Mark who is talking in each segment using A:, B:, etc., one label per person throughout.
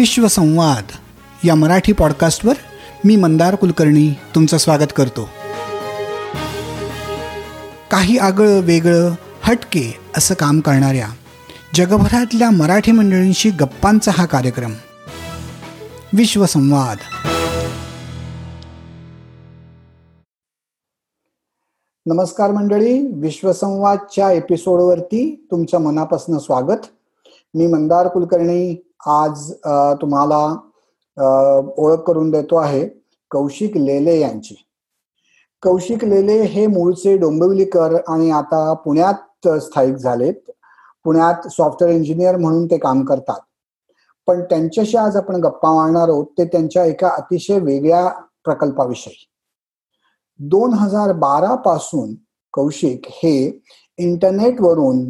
A: विश्वसंवाद या मराठी पॉडकास्टवर मी मंदार कुलकर्णी तुमचं स्वागत करतो. काही आगळं वेगळं हटके असं काम करणाऱ्या जगभरातल्या मराठी मंडळींशी गप्पांचा हा कार्यक्रम. विश्वसंवाद नमस्कार मंडळी विश्वसंवादच्या एपिसोडवरती तुमच्या मनापासून स्वागत. मी मंदार कुलकर्णी आज तुम्हाला ओळख करून देतो आहे कौशिक लेले यांची. कौशिक लेले हे मूळचे डोंबिवलीकर आणि आता पुण्यात स्थायिक झालेत. पुण्यात सॉफ्टवेअर इंजिनियर म्हणून ते काम करतात. पण त्यांच्याशी आज आपण गप्पा मारणार आहोत ते त्यांच्या एका अतिशय वेगळ्या प्रकल्पाविषयी. दोन हजार बारा पासून कौशिक हे इंटरनेटवरून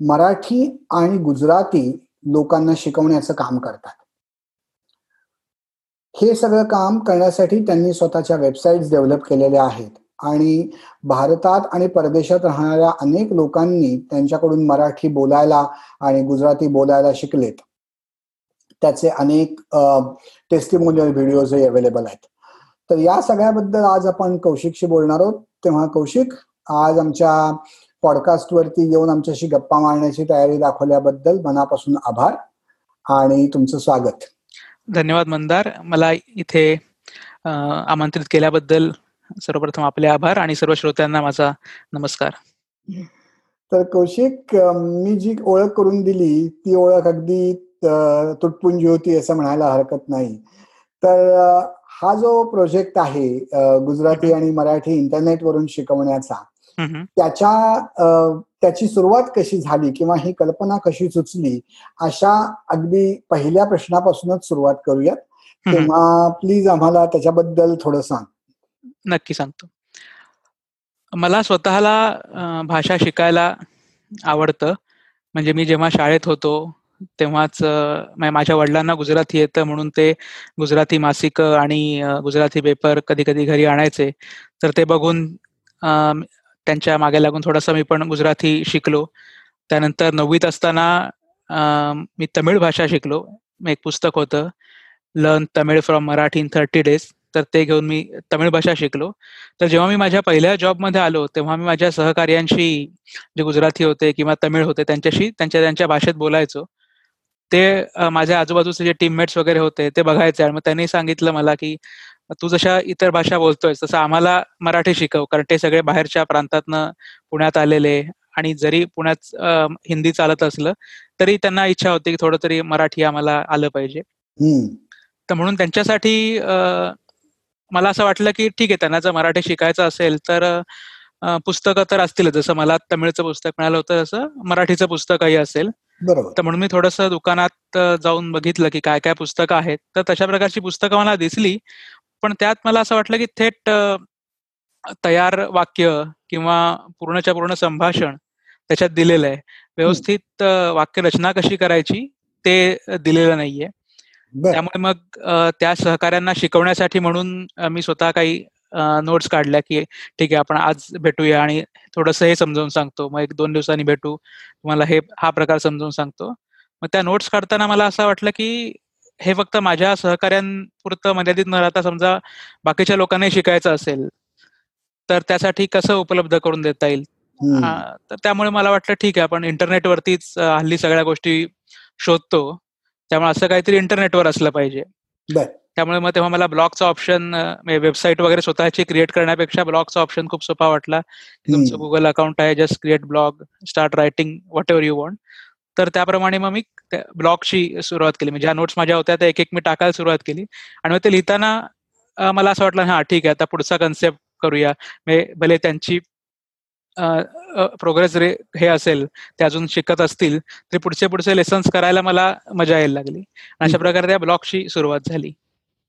A: मराठी आणि गुजराती लोकांना शिकवण्याचं काम करतात. हे सगळं काम करण्यासाठी त्यांनी स्वतःच्या वेबसाईट डेव्हलप केलेल्या आहेत आणि भारतात आणि परदेशात राहणाऱ्या अनेक लोकांनी त्यांच्याकडून मराठी बोलायला आणि गुजराती बोलायला शिकलेत. त्याचे अनेक टेस्टिमोनियल व्हिडिओज अवेलेबल आहेत. तर या सगळ्याबद्दल आज आपण कौशिकशी बोलणार आहोत. तेव्हा कौशिक आज आमच्या पॉडकास्ट वरती येऊन आमच्याशी गप्पा मारण्याची तयारी दाखवल्याबद्दल मनापासून आभार आणि तुमचं स्वागत.
B: धन्यवाद मंदार. मला इथे आमंत्रित केल्याबद्दल सर्वप्रथम आपले आभार आणि सर्व श्रोत्यांना माझा नमस्कार.
A: तर कौशिक मी जी ओळख करून दिली ती ओळख अगदी तुटपुंजी होती असं म्हणायला हरकत नाही. तर हा जो प्रोजेक्ट आहे गुजराती आणि मराठी इंटरनेट वरून शिकवण्याचा त्याच्या त्याची सुरुवात कशी झाली किंवा ही कल्पना कशी सुचली अशा अगदी पहिल्या प्रश्नापासूनच सुरुवात करूयात. तेव्हा प्लीज आम्हाला त्याच्याबद्दल थोडं सांग.
B: नक्की सांगतो. मला स्वतःला भाषा शिकायला आवडतं. म्हणजे मी जेव्हा शाळेत होतो तेव्हाच माझ्या वडिलांना गुजराती येतं म्हणून ते गुजराती मासिक आणि गुजराती पेपर कधी कधी घरी आणायचे. तर ते बघून त्यांच्या मागे लागून थोडासा मी पण गुजराती शिकलो. त्यानंतर नववीत असताना मी तमिळ भाषा शिकलो. एक पुस्तक होतं learn Tamil from Marathi in thirty days तर ते घेऊन मी तमिळ भाषा शिकलो. तर जेव्हा मी माझ्या पहिल्या जॉबमध्ये आलो तेव्हा मी माझ्या सहकार्यांशी जे गुजराती होते किंवा तमिळ होते त्यांच्याशी त्यांच्या त्यांच्या भाषेत बोलायचो. ते माझ्या आजूबाजूचे जे टीममेट्स वगैरे होते ते बघायचे आणि मग त्यांनी सांगितलं मला की तू जशा इतर भाषा बोलतोय तसं आम्हाला मराठी शिकव कारण ते सगळे बाहेरच्या प्रांतातनं पुण्यात आलेले आणि जरी पुण्यात हिंदी चालत असलं तरी त्यांना इच्छा होती की थोडं तरी मराठी आम्हाला आलं पाहिजे. तर म्हणून त्यांच्यासाठी मला असं वाटलं की ठीक आहे त्यांना जर मराठी शिकायचं असेल तर पुस्तकं तर असतील जसं मला तमिळचं पुस्तक मिळालं होतं तसं मराठीचं पुस्तकही असेल. तर म्हणून मी थोडस दुकानात जाऊन बघितलं की काय काय पुस्तकं आहेत. तर तशा प्रकारची पुस्तकं मला दिसली. पण त्यात मला असं वाटलं की थेट तयार वाक्य किंवा पूर्णच्या पूर्ण संभाषण त्याच्यात दिलेलं आहे. व्यवस्थित वाक्य रचना कशी करायची ते दिलेलं नाहीये. त्यामुळे मग त्या सहकार्यांना शिकवण्यासाठी म्हणून मी स्वतः काही नोट्स काढल्या की ठीक आहे आपण आज भेटूया आणि थोडस हे समजावून सांगतो. मग एक दोन दिवसांनी भेटू. तुम्हाला हे हा प्रकार समजावून सांगतो. मग त्या नोट्स काढताना मला असं वाटलं की हे फक्त माझ्या सहकार्यांपुरतं मर्यादित न राहता समजा बाकीच्या लोकांनाही शिकायचं असेल तर त्यासाठी कसं उपलब्ध करून देता येईल? तर त्यामुळे मला वाटलं ठीक आहे आपण इंटरनेटवरतीच हल्ली सगळ्या गोष्टी शोधतो. त्यामुळे असं काहीतरी इंटरनेटवर असलं पाहिजे. त्यामुळे मग तेव्हा मला ब्लॉगचा ऑप्शन वेबसाईट वगैरे स्वतःची क्रिएट करण्यापेक्षा ब्लॉगचा ऑप्शन खूप सोपा वाटला. तुमचं गुगल अकाउंट आहे just create blog start writing whatever you want तर त्याप्रमाणे मग मी ब्लॉगची सुरुवात केली. म्हणजे ज्या नोट्स माझ्या होत्या त्या एक एक मी टाकायला सुरुवात केली. आणि मग ते लिहिताना मला असं वाटलं हा ठीक आहे आता पुढचा कन्सेप्ट करूया. भले त्यांची प्रोग्रेस रे हे असेल ते अजून शिकत असतील तरी पुढचे पुढचे लेसन्स करायला मला मजा यायला लागली. अशा प्रकारे त्या ब्लॉगची सुरुवात झाली.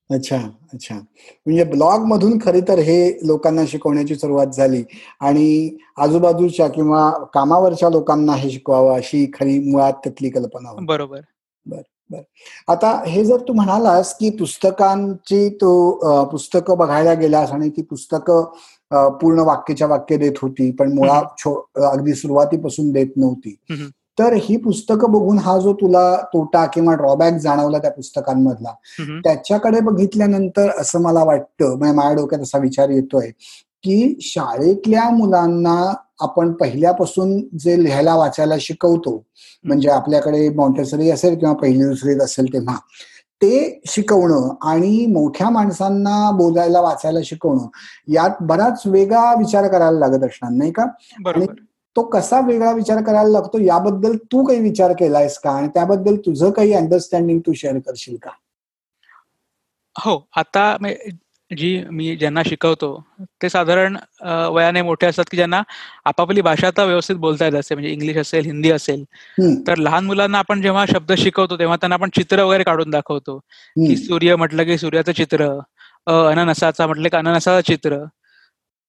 A: अच्छा अच्छा. म्हणजे ब्लॉग मधून खरी तर हे लोकांना शिकवण्याची सुरुवात झाली आणि आजूबाजूच्या किंवा कामावरच्या लोकांना हे शिकवावं अशी खरी मुळात त्यातली कल्पना
B: बरोबर.
A: बर बर. आता हे जर तू म्हणालास की पुस्तकांची तू पुस्तकं बघायला गेलास आणि ती पुस्तकं पूर्ण वाक्याच्या वाक्य देत होती पण मुळात अगदी सुरुवातीपासून देत नव्हती. तर ही पुस्तकं बघून हा जो तुला तोटा किंवा ड्रॉबॅक जाणवला त्या पुस्तकांमधला. त्याच्याकडे बघितल्यानंतर असं मला वाटतं म्हणजे माझ्या डोक्यात असा विचार येतोय की शाळेतल्या मुलांना आपण पहिल्यापासून जे लिहायला वाचायला शिकवतो म्हणजे आपल्याकडे मॉन्टेसरी असेल किंवा पहिली दुसरीत असेल तेव्हा ते शिकवणं आणि मोठ्या माणसांना बोलायला वाचायला शिकवणं यात बराच वेगळा विचार करायला लागत असणार नाही का तो कसा वेगळा विचार करायला लागतो याबद्दल तू काही विचार केलायस का? आणि त्याबद्दल तुझं काही अंडरस्टँडिंग तू शेअर करशील का?
B: हो आता मे- जी मी ज्यांना शिकवतो ते साधारण वयाने मोठे असतात की ज्यांना आपापली भाषा आता व्यवस्थित बोलता येत असते म्हणजे इंग्लिश असेल हिंदी असेल तर लहान मुलांना आपण जेव्हा शब्द शिकवतो तेव्हा त्यांना आपण चित्र वगैरे काढून दाखवतो. की सूर्य म्हटलं की सूर्याचं चित्र अननसाचा म्हटलं की अननसाचं चित्र.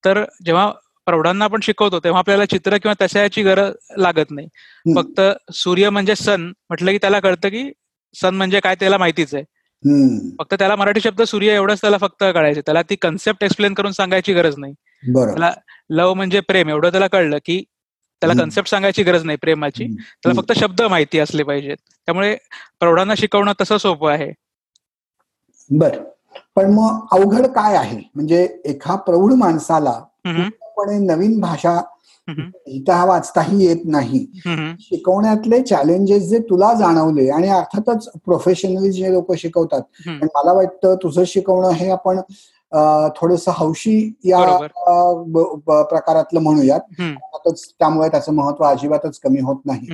B: तर जेव्हा प्रौढांना आपण शिकवतो तेव्हा आपल्याला चित्र किंवा तशाची गरज लागत नाही. फक्त सूर्य म्हणजे सन म्हटलं की त्याला कळतं की सन म्हणजे काय त्याला माहितीच आहे. फक्त त्याला मराठी शब्द सूर्य एवढंच त्याला फक्त कळायचे. त्याला ती कन्सेप्ट एक्सप्लेन करून सांगायची गरज नाही. त्याला लव म्हणजे प्रेम एवढं त्याला कळलं की त्याला. कन्सेप्ट सांगायची गरज नाही प्रेमाची. त्याला. फक्त शब्द माहिती असले पाहिजेत. त्यामुळे प्रौढांना शिकवणं तसं सोपं आहे.
A: बर. पण मग अवघड काय आहे? म्हणजे एका प्रौढ माणसाला पूर्णपणे नवीन भाषा लिहिता वाचताही येत नाही. शिकवण्यातले चॅलेंजेस जे तुला जाणवले आणि अर्थातच प्रोफेशनली जे लोक शिकवतात. पण मला वाटतं तुझं शिकवणं हे आपण थोडस हौशी या प्रकारातलं म्हणूयात. अर्थातच त्यामुळे त्याचं महत्त्व अजिबातच कमी होत नाही.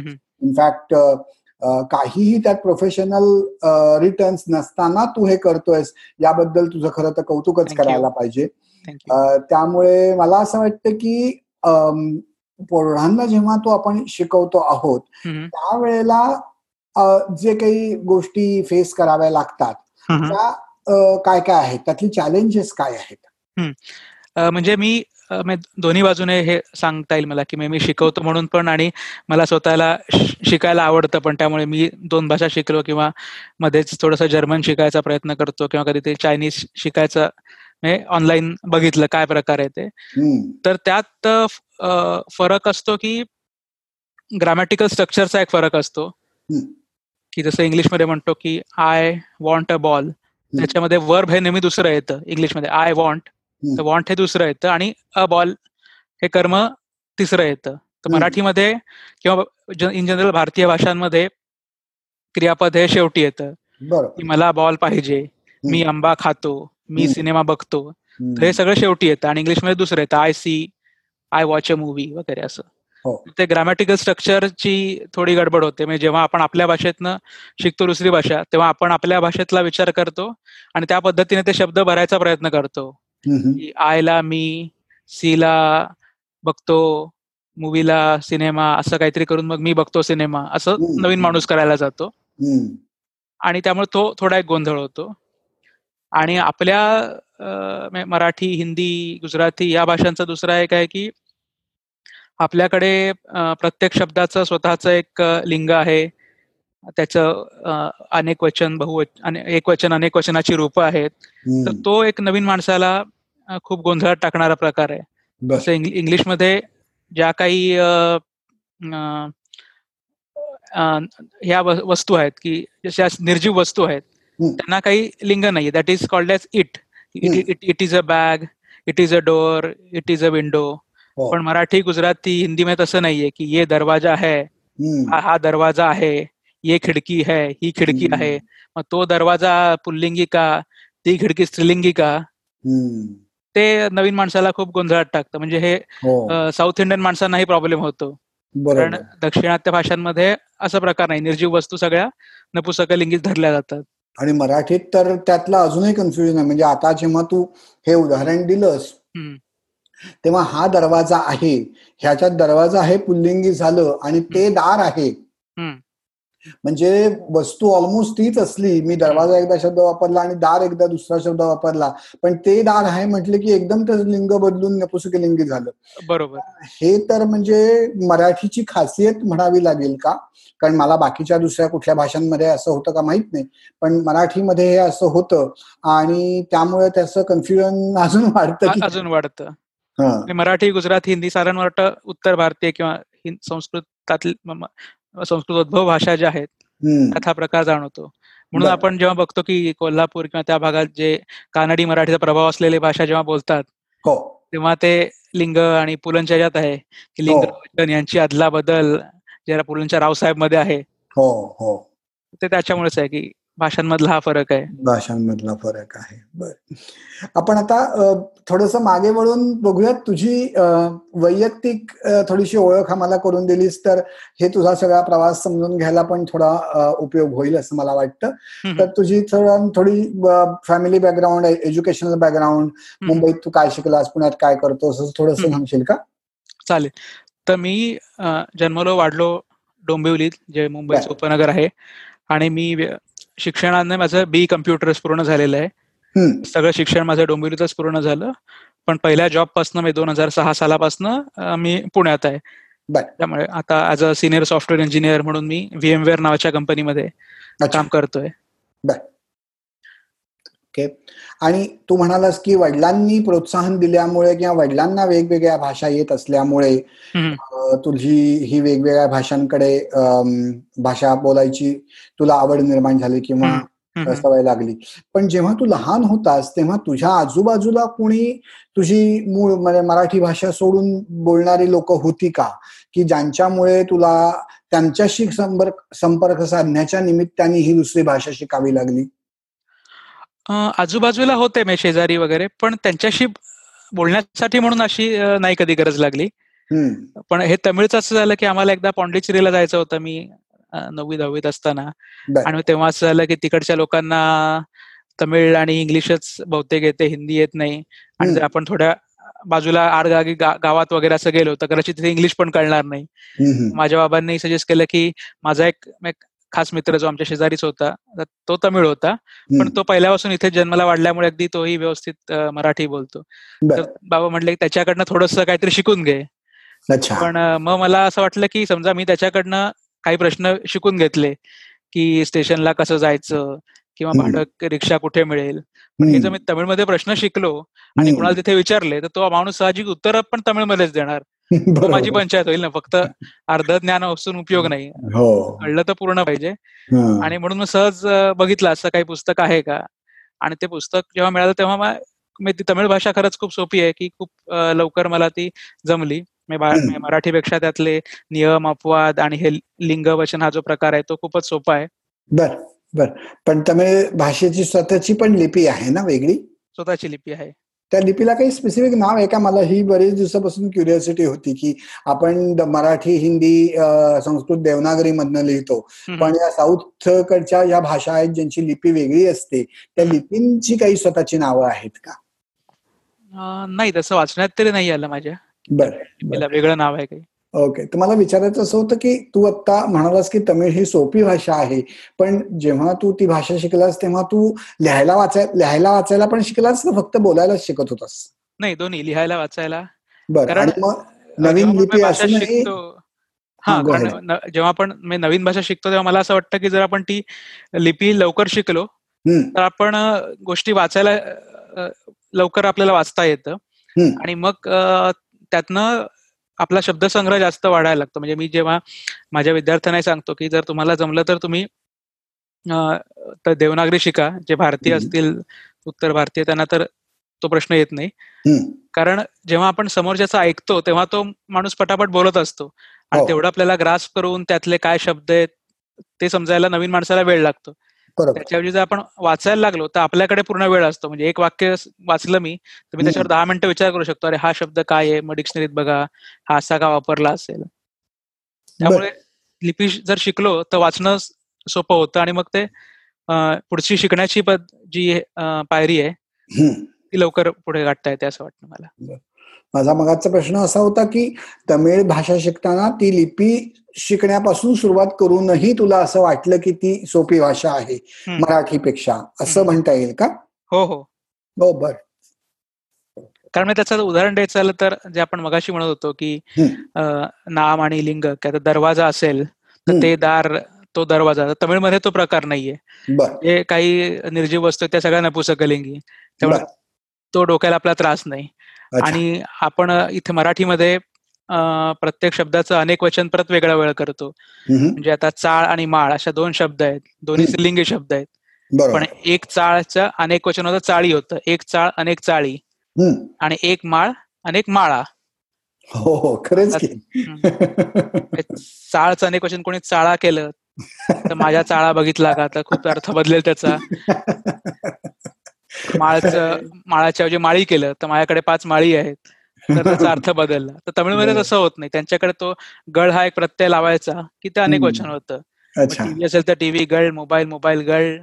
A: इनफॅक्ट काहीही त्यात प्रोफेशनल रिटर्न्स नसताना तू हे करतोयस याबद्दल तुझं खरं तर कौतुकच. करायला पाहिजे. त्यामुळे मला असं वाटतं की अम, प्रौढांना जेव्हा तो आपण शिकवतो आहोत त्यावेळेला जे काही गोष्टी फेस कराव्या लागतात. त्या काय काय आहेत? त्यातली चॅलेंजेस काय आहेत?
B: म्हणजे मी दोन्ही बाजूने हे सांगता येईल मला की मी शिकवतो म्हणून पण आणि मला स्वतःला शिकायला आवडतं पण त्यामुळे मी दोन भाषा शिकलो किंवा मध्येच थोडंसं जर्मन शिकायचा प्रयत्न करतो किंवा कधी ते चायनीज शिकायचं ऑनलाईन बघितलं काय प्रकार आहे ते. तर त्यात फरक असतो की ग्रामॅटिकल स्ट्रक्चरचा एक फरक असतो. की जसं इंग्लिशमध्ये म्हणतो की आय वॉन्ट अ बॉल त्याच्यामध्ये वर्ब हे नेहमी दुसरं येतं इंग्लिशमध्ये. I want. तर वॉन्ट हे दुसरं येतं आणि अ बॉल हे कर्म तिसरं येतं. तर. मराठीमध्ये किंवा इन जनरल भारतीय भाषांमध्ये क्रियापद हे शेवटी येतं. की मला बॉल पाहिजे. मी आंबा खातो. मी. सिनेमा बघतो. तर हे सगळं शेवटी येतं आणि इंग्लिशमध्ये दुसरं येतं I see I watch a movie वगैरे असं
A: हो.
B: ते ग्रामॅटिकल स्ट्रक्चरची थोडी गडबड होते म्हणजे जेव्हा आपण आपल्या भाषेतनं शिकतो दुसरी भाषा तेव्हा आपण आपल्या भाषेतला विचार करतो आणि त्या पद्धतीने ते शब्द भरायचा प्रयत्न करतो आयला मी सीला बघतो मूवीला सिनेमा असं काहीतरी करून मग मी बघतो सिनेमा असं. नवीन माणूस करायला जातो. आणि त्यामुळे तो थोडा एक गोंधळ होतो आणि आपल्या मराठी हिंदी गुजराती या भाषांचा दुसरा एक आहे की आपल्याकडे प्रत्येक शब्दाचं स्वतःचं एक लिंग आहे त्याचं अनेक वचन बहुवचन एक वचन अनेक वचनाची रूपं आहेत तर. तो एक नवीन माणसाला खूप गोंधळात टाकणारा प्रकार आहे. जसं इंग्लि- इंग्लिशमध्ये ज्या काही ह्या वस्तू आहेत की जशा निर्जीव वस्तू आहेत. त्यांना काही लिंग नाही that is called as it. It it is a bag it is a door it is a window
A: हो.
B: पण मराठी गुजराती हिंदी में तसं नाहीये की ये दरवाजा है
A: हम्म.
B: हा हा दरवाजा आहे ये खिडकी है ही खिडकी. आहे. मग तो दरवाजा पुल्लिंगी का ती खिडकी स्त्रीलिंगी का. ते नवीन माणसाला खूप गोंधळात टाकतं. म्हणजे हे
A: हो.
B: साऊथ इंडियन माणसांनाही प्रॉब्लेम होतो. कारण दक्षिणात्य भाषांमध्ये असा प्रकार नाही. निर्जीव वस्तू सगळ्या नपुसकलिंगीत धरल्या जातात.
A: आणि मराठीत तर त्यातलं अजूनही कन्फ्युजन आहे म्हणजे आता जेव्हा तू हे उदाहरण दिलंस. तेव्हा हा दरवाजा आहे ह्याच्यात दरवाजा आहे पुल्लिंगी झालं आणि ते दार आहे. म्हणजे वस्तू ऑलमोस्ट तीच असली. मी दरवाजा एकदा शब्द वापरला आणि दार एकदा दुसरा शब्द वापरला. पण ते दार आहे म्हटलं की एकदम त्याचं लिंग बदलून नपुसकलिंगी झालं.
B: बरोबर.
A: हे तर म्हणजे मराठीची खासियत म्हणावी लागेल का? कारण मला बाकीच्या दुसऱ्या कुठल्या भाषांमध्ये असं होतं का माहीत नाही. पण मराठीमध्ये हे असं होतं आणि त्यामुळे त्याचं कन्फ्युजन अजून वाढतं
B: अजून वाढतं. मराठी गुजराती हिंदी साधारण वाटतं उत्तर भारतीय किंवा संस्कृतातील म- संस्कृतोद्भव भाषा ज्या आहेत हा प्रकार जाणवतो म्हणून. आपण जेव्हा बघतो की कोल्हापूर किंवा त्या भागात जे कानडी मराठीचा प्रभाव असलेली भाषा जेव्हा बोलतात
A: हो
B: तेव्हा ते लिंग आणि पुलंच्या यात आहे की लिंग
A: हो.
B: वचन यांची अदला बदल जरा पुलंच्या रावसाहेबमध्ये आहे
A: हो हो
B: ते त्याच्यामुळेच आहे की भाषांमधला हा फरक आहे.
A: भाषांमधला फरक आहे. बर. आपण आता थोडस मागे वळून बघूयात तुझी वैयक्तिक थोडीशी ओळख आम्हाला करून दिलीस तर हे तुझा सगळा प्रवास समजून घ्यायला पण थोडा उपयोग होईल असं मला वाटतं. तर तुझी थोडं थोडी फॅमिली बॅकग्राऊंड एज्युकेशनल बॅकग्राऊंड. मुंबईत तू काय शिकलास पुण्यात काय करतोस असं थोडस. सांगशील का?
B: चालेल. तर मी जन्मलो वाढलो डोंबिवलीत जे मुंबईचं. उपनगर आहे. आणि मी शिक्षणाने माझं बी कम्प्युटर्स पूर्ण झालेलं आहे. सगळं शिक्षण माझं डोंबिवलीतच पूर्ण झालं. पण पहिल्या जॉबपासून मी दोन हजार सहा सालापासून मी पुण्यात आहे. त्यामुळे आता as a senior software engineer म्हणून मी व्हीएमवेअर नावाच्या कंपनीमध्ये काम करतोय.
A: ओके आणि तू म्हणालास की वडिलांनी प्रोत्साहन दिल्यामुळे किंवा वडिलांना वेगवेगळ्या भाषा येत असल्यामुळे तुझी ही वेगवेगळ्या भाषांकडे भाषा बोलायची तुला आवड निर्माण झाली किंवा. सवय लागली. पण जेव्हा तू लहान होतास तेव्हा तुझ्या आजूबाजूला कोणी तुझी मूळ म्हणजे मराठी भाषा सोडून बोलणारी लोक होती का? की ज्यांच्यामुळे तुला त्यांच्याशी संपर्क संपर्क साधण्याच्या निमित्ताने ही दुसरी भाषा शिकावी लागली?
B: आजूबाजूला होते मी शेजारी वगैरे पण त्यांच्याशी बोलण्यासाठी म्हणून अशी नाही कधी गरज लागली पण हे तमिळचं असं झालं की आम्हाला एकदा पॉंडिचेरीला जायचं होतं मी नववी दहावीत असताना. आणि तेव्हा असं झालं की तिकडच्या लोकांना तमिळ आणि इंग्लिशच बहुतेक येते हिंदी येत नाही आणि जर. आपण थोड्या बाजूला आडगागी गावात वगैरे असं गेलो तर कदाचित तिथे इंग्लिश पण कळणार नाही. माझ्या बाबांनी सजेस्ट केलं की माझा एक खास मित्र जो आमच्या शेजारीच होता तो तमिळ होता पण. तो पहिल्यापासून इथे जन्माला वाढल्यामुळे अगदी तोही व्यवस्थित मराठी बोलतो. तर बाबा म्हटले की त्याच्याकडनं थोडंसं काहीतरी शिकून घे पण मग मला असं वाटलं की समजा मी त्याच्याकडनं काही प्रश्न शिकून घेतले की स्टेशनला कसं जायचं किंवा
A: हम्म.
B: भाडं रिक्षा कुठे मिळेल पण हे जर मी तमिळमध्ये प्रश्न शिकलो आणि. कुणाला तिथे विचारले तर तो माणूस साहजिक उत्तर पण तमिळमध्येच देणार. माझी पंचायत होईल ना फक्त अर्ध ज्ञान असून उपयोग नाही.
A: हो.
B: कळलं तर पूर्ण पाहिजे. आणि म्हणून सहज बघितलं असं काही पुस्तक आहे का? आणि ते पुस्तक जेव्हा मिळालं तेव्हा मा- ती तमिळ भाषा खरंच खूप सोपी आहे की खूप लवकर मला ती जमली. मी मराठीपेक्षा त्यातले नियम अपवाद आणि हे लिंग वचन हा जो प्रकार आहे तो खूपच सोपा आहे.
A: बर बर. पण तमिळ भाषेची स्वतःची पण लिपी आहे ना वेगळी?
B: स्वतःची लिपी आहे.
A: त्या लिपीला काही स्पेसिफिक नाव आहे का? मला ही बरेच दिवसापासून क्युरिओसिटी होती की आपण मराठी हिंदी संस्कृत देवनागरी मधनं लिहितो. पण या साऊथ कडच्या या भाषा आहेत ज्यांची लिपी वेगळी असते. त्या लिपींची काही स्वतःची नावं आहेत का?
B: नाही तसं वाचण्यात तरी नाही आलं माझ्या.
A: बर.
B: वेगळं नाव आहे काही.
A: ओके तर मला विचारायचं असं होतं की तू आता म्हणालास की तमिळ ही सोपी भाषा आहे पण जेव्हा तू ती भाषा शिकलास तेव्हा तू लिहायला वाचाय लिहायला वाचायला पण शिकलास का फक्त बोलायलाच शिकत होतास?
B: नाही दोन्ही लिहायला वाचायला.
A: बरं. मग नवीन लिपी असूनही हा,
B: कारण. न- जेव्हा आपण मी नवीन भाषा शिकतो तेव्हा मला असं वाटतं की जर आपण ती लिपी लवकर शिकलो तर आपण गोष्टी वाचायला लवकर आपल्याला वाचता येतं. आणि मग त्यातनं आपला शब्दसंग्रह जास्त वाढायला लागतो म्हणजे मी जेव्हा माझ्या विद्यार्थ्यांना सांगतो की जर तुम्हाला जमलं तर तुम्ही तर देवनागरी शिका जे भारतीय. असतील उत्तर भारतीय त्यांना तर तो प्रश्न येत नाही. कारण जेव्हा आपण समोरच्याचा ऐकतो तेव्हा तो माणूस पटापट बोलत असतो आणि
A: हो.
B: तेवढं आपल्याला ग्रास करून त्यातले काय शब्द आहेत ते समजायला नवीन माणसाला वेळ लागतो त्याच्याऐवजी जर आपण वाचायला लागलो तर आपल्याकडे पूर्ण वेळ असतो. म्हणजे एक वाक्य वाचलं मी तर मी त्याच्यावर. दहा मिनिटं विचार करू शकतो. अरे हा शब्द काय आहे? मग डिक्शनरीत बघा. हा असा का वापरला असेल? त्यामुळे लिपी जर शिकलो तर वाचणं सोपं होतं. आणि मग ते पुढची शिकण्याची पद जी पायरी आहे. ती लवकर पुढे गाठता येते असं वाटतं मला.
A: माझा मगाचा प्रश्न असा होता की तमिळ भाषा शिकताना ती लिपी शिकण्यापासून सुरुवात करूनही तुला असं वाटलं की ती सोपी भाषा आहे. मराठीपेक्षा. असं. म्हणता येईल का?
B: हो हो.
A: हो बर.
B: कारण मी त्याचं उदाहरण द्यायचं झालं तर जे आपण मगाशी म्हणत होतो की नाम आणि लिंग आता दरवाजा असेल तर. ते दार तो दरवाजा. तमिळमध्ये तो प्रकार नाहीये.
A: बर.
B: जे काही निर्जीव वस्तू त्या सगळ्या नपुसकलिंगी. त्यामुळे
A: बर.
B: तो डोक्याला आपला त्रास नाही. आणि आपण इथे मराठीमध्ये प्रत्येक शब्दाचं अनेक वचन परत वेगळा वेळ करतो म्हणजे आता चाळ आणि माळ अशा दोन शब्द आहेत. दोन्ही स्त्रीलिंगी शब्द आहेत. पण एक चाळच्या अनेक वचन होतं चाळी होतं. एक चाळ अनेक चाळी. आणि एक माळ अनेक माळा.
A: हो हो खरंच
B: चाळचं अनेक वचन कोणी चाळा केलं तर माझ्या चाळा बघितला का? तर खूप अर्थ बदलेल त्याचा. माळचं माळाच्या ऐवजी माळी केलं तर माझ्याकडे पाच माळी आहेत. तर त्याचा अर्थ बदलला. तर तमिळमध्ये तसं होत नाही. त्यांच्याकडे तो गळ हा एक प्रत्यय लावायचा की ते अनेक वचन होतं. टीव्ही असेल तर टीव्ही गळ मोबाईल मोबाईल गळ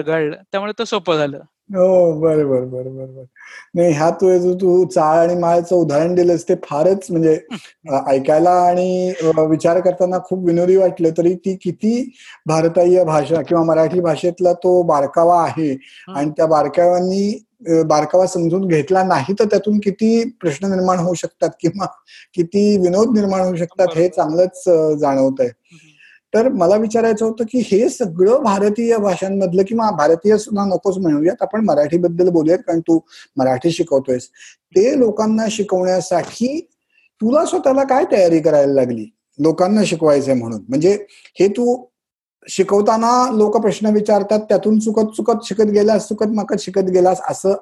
B: गळ. त्यामुळे तो सोपं झालं.
A: हो बरं बरं बरं बरं नाही ह्या तू तू चाळ आणि माळचं उदाहरण दिलंस ते फारच म्हणजे ऐकायला आणि विचार करताना खूप विनोदी वाटलं तरी ती किती भारतीय भाषा किंवा मराठी भाषेतला तो बारकावा आहे आणि त्या बारकाव्यांनी बारकावा समजून घेतला नाही तर त्यातून किती प्रश्न निर्माण होऊ शकतात किंवा किती विनोद निर्माण होऊ शकतात हे चांगलंच जाणवत आहे तर मला विचारायचं होतं की हे सगळं भारतीय भाषांमधलं किंवा भारतीय सुद्धा नकोच म्हणूयात आपण मराठीबद्दल बोलूयात कारण तू मराठी शिकवतोयस. ते लोकांना शिकवण्यासाठी तुला स्वतःला काय तयारी करायला लागली? लोकांना शिकवायचंय म्हणून. म्हणजे हे तू शिकवताना लोक प्रश्न विचारतात त्यातून चुकत चुकत शिकत गेलास चुकत माकत शिकत गेलास असं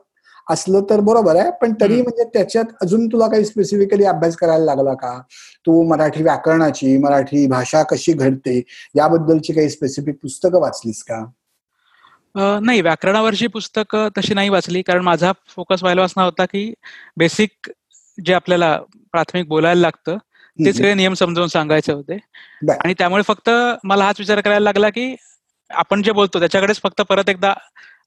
A: असलं तर बरोबर आहे पण तरी म्हणजे त्याच्यात अजून तुला काही स्पेसिफिकली अभ्यास करायला लागला का? तू मराठी व्याकरणाची मराठी भाषा कशी घडते? याबद्दलची काही स्पेसिफिक पुस्तकं वाचलीस का?
B: नाही व्याकरणावरची पुस्तकं तशी नाही वाचली कारण माझा फोकस व्हायला असणार होता की बेसिक जे आपल्याला प्राथमिक बोलायला लागतं ते सगळे नियम समजावून सांगायचे होते. आणि त्यामुळे फक्त मला हाच विचार करायला लागला की आपण जे बोलतो त्याच्याकडेच फक्त परत एकदा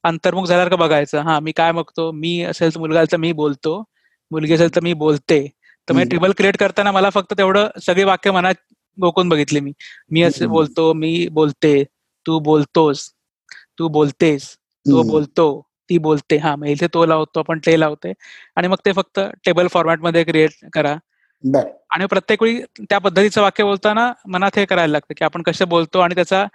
B: अंतर्मुख झाल्यासारखं बघायचं? हा मी काय बघतो? मी असेल तर मुलगा तर मी बोलतो. मुलगी असेल तर मी बोलते. तर मी टेबल क्रिएट करताना मला फक्त तेवढं सगळे वाक्य मनात गोकून बघितले मी. मी असं बोलतो मी बोलते तू बोलतोस तू बोलतेस तो बोलतो ती बोलते. हा मग इथे तो लावतो आपण ते लावते. आणि मग ते फक्त टेबल फॉर्मॅटमध्ये क्रिएट करा. आणि प्रत्येक वेळी त्या पद्धतीचं वाक्य बोलताना मनात हे करायला लागतं की आपण कसं बोलतो आणि त्याचा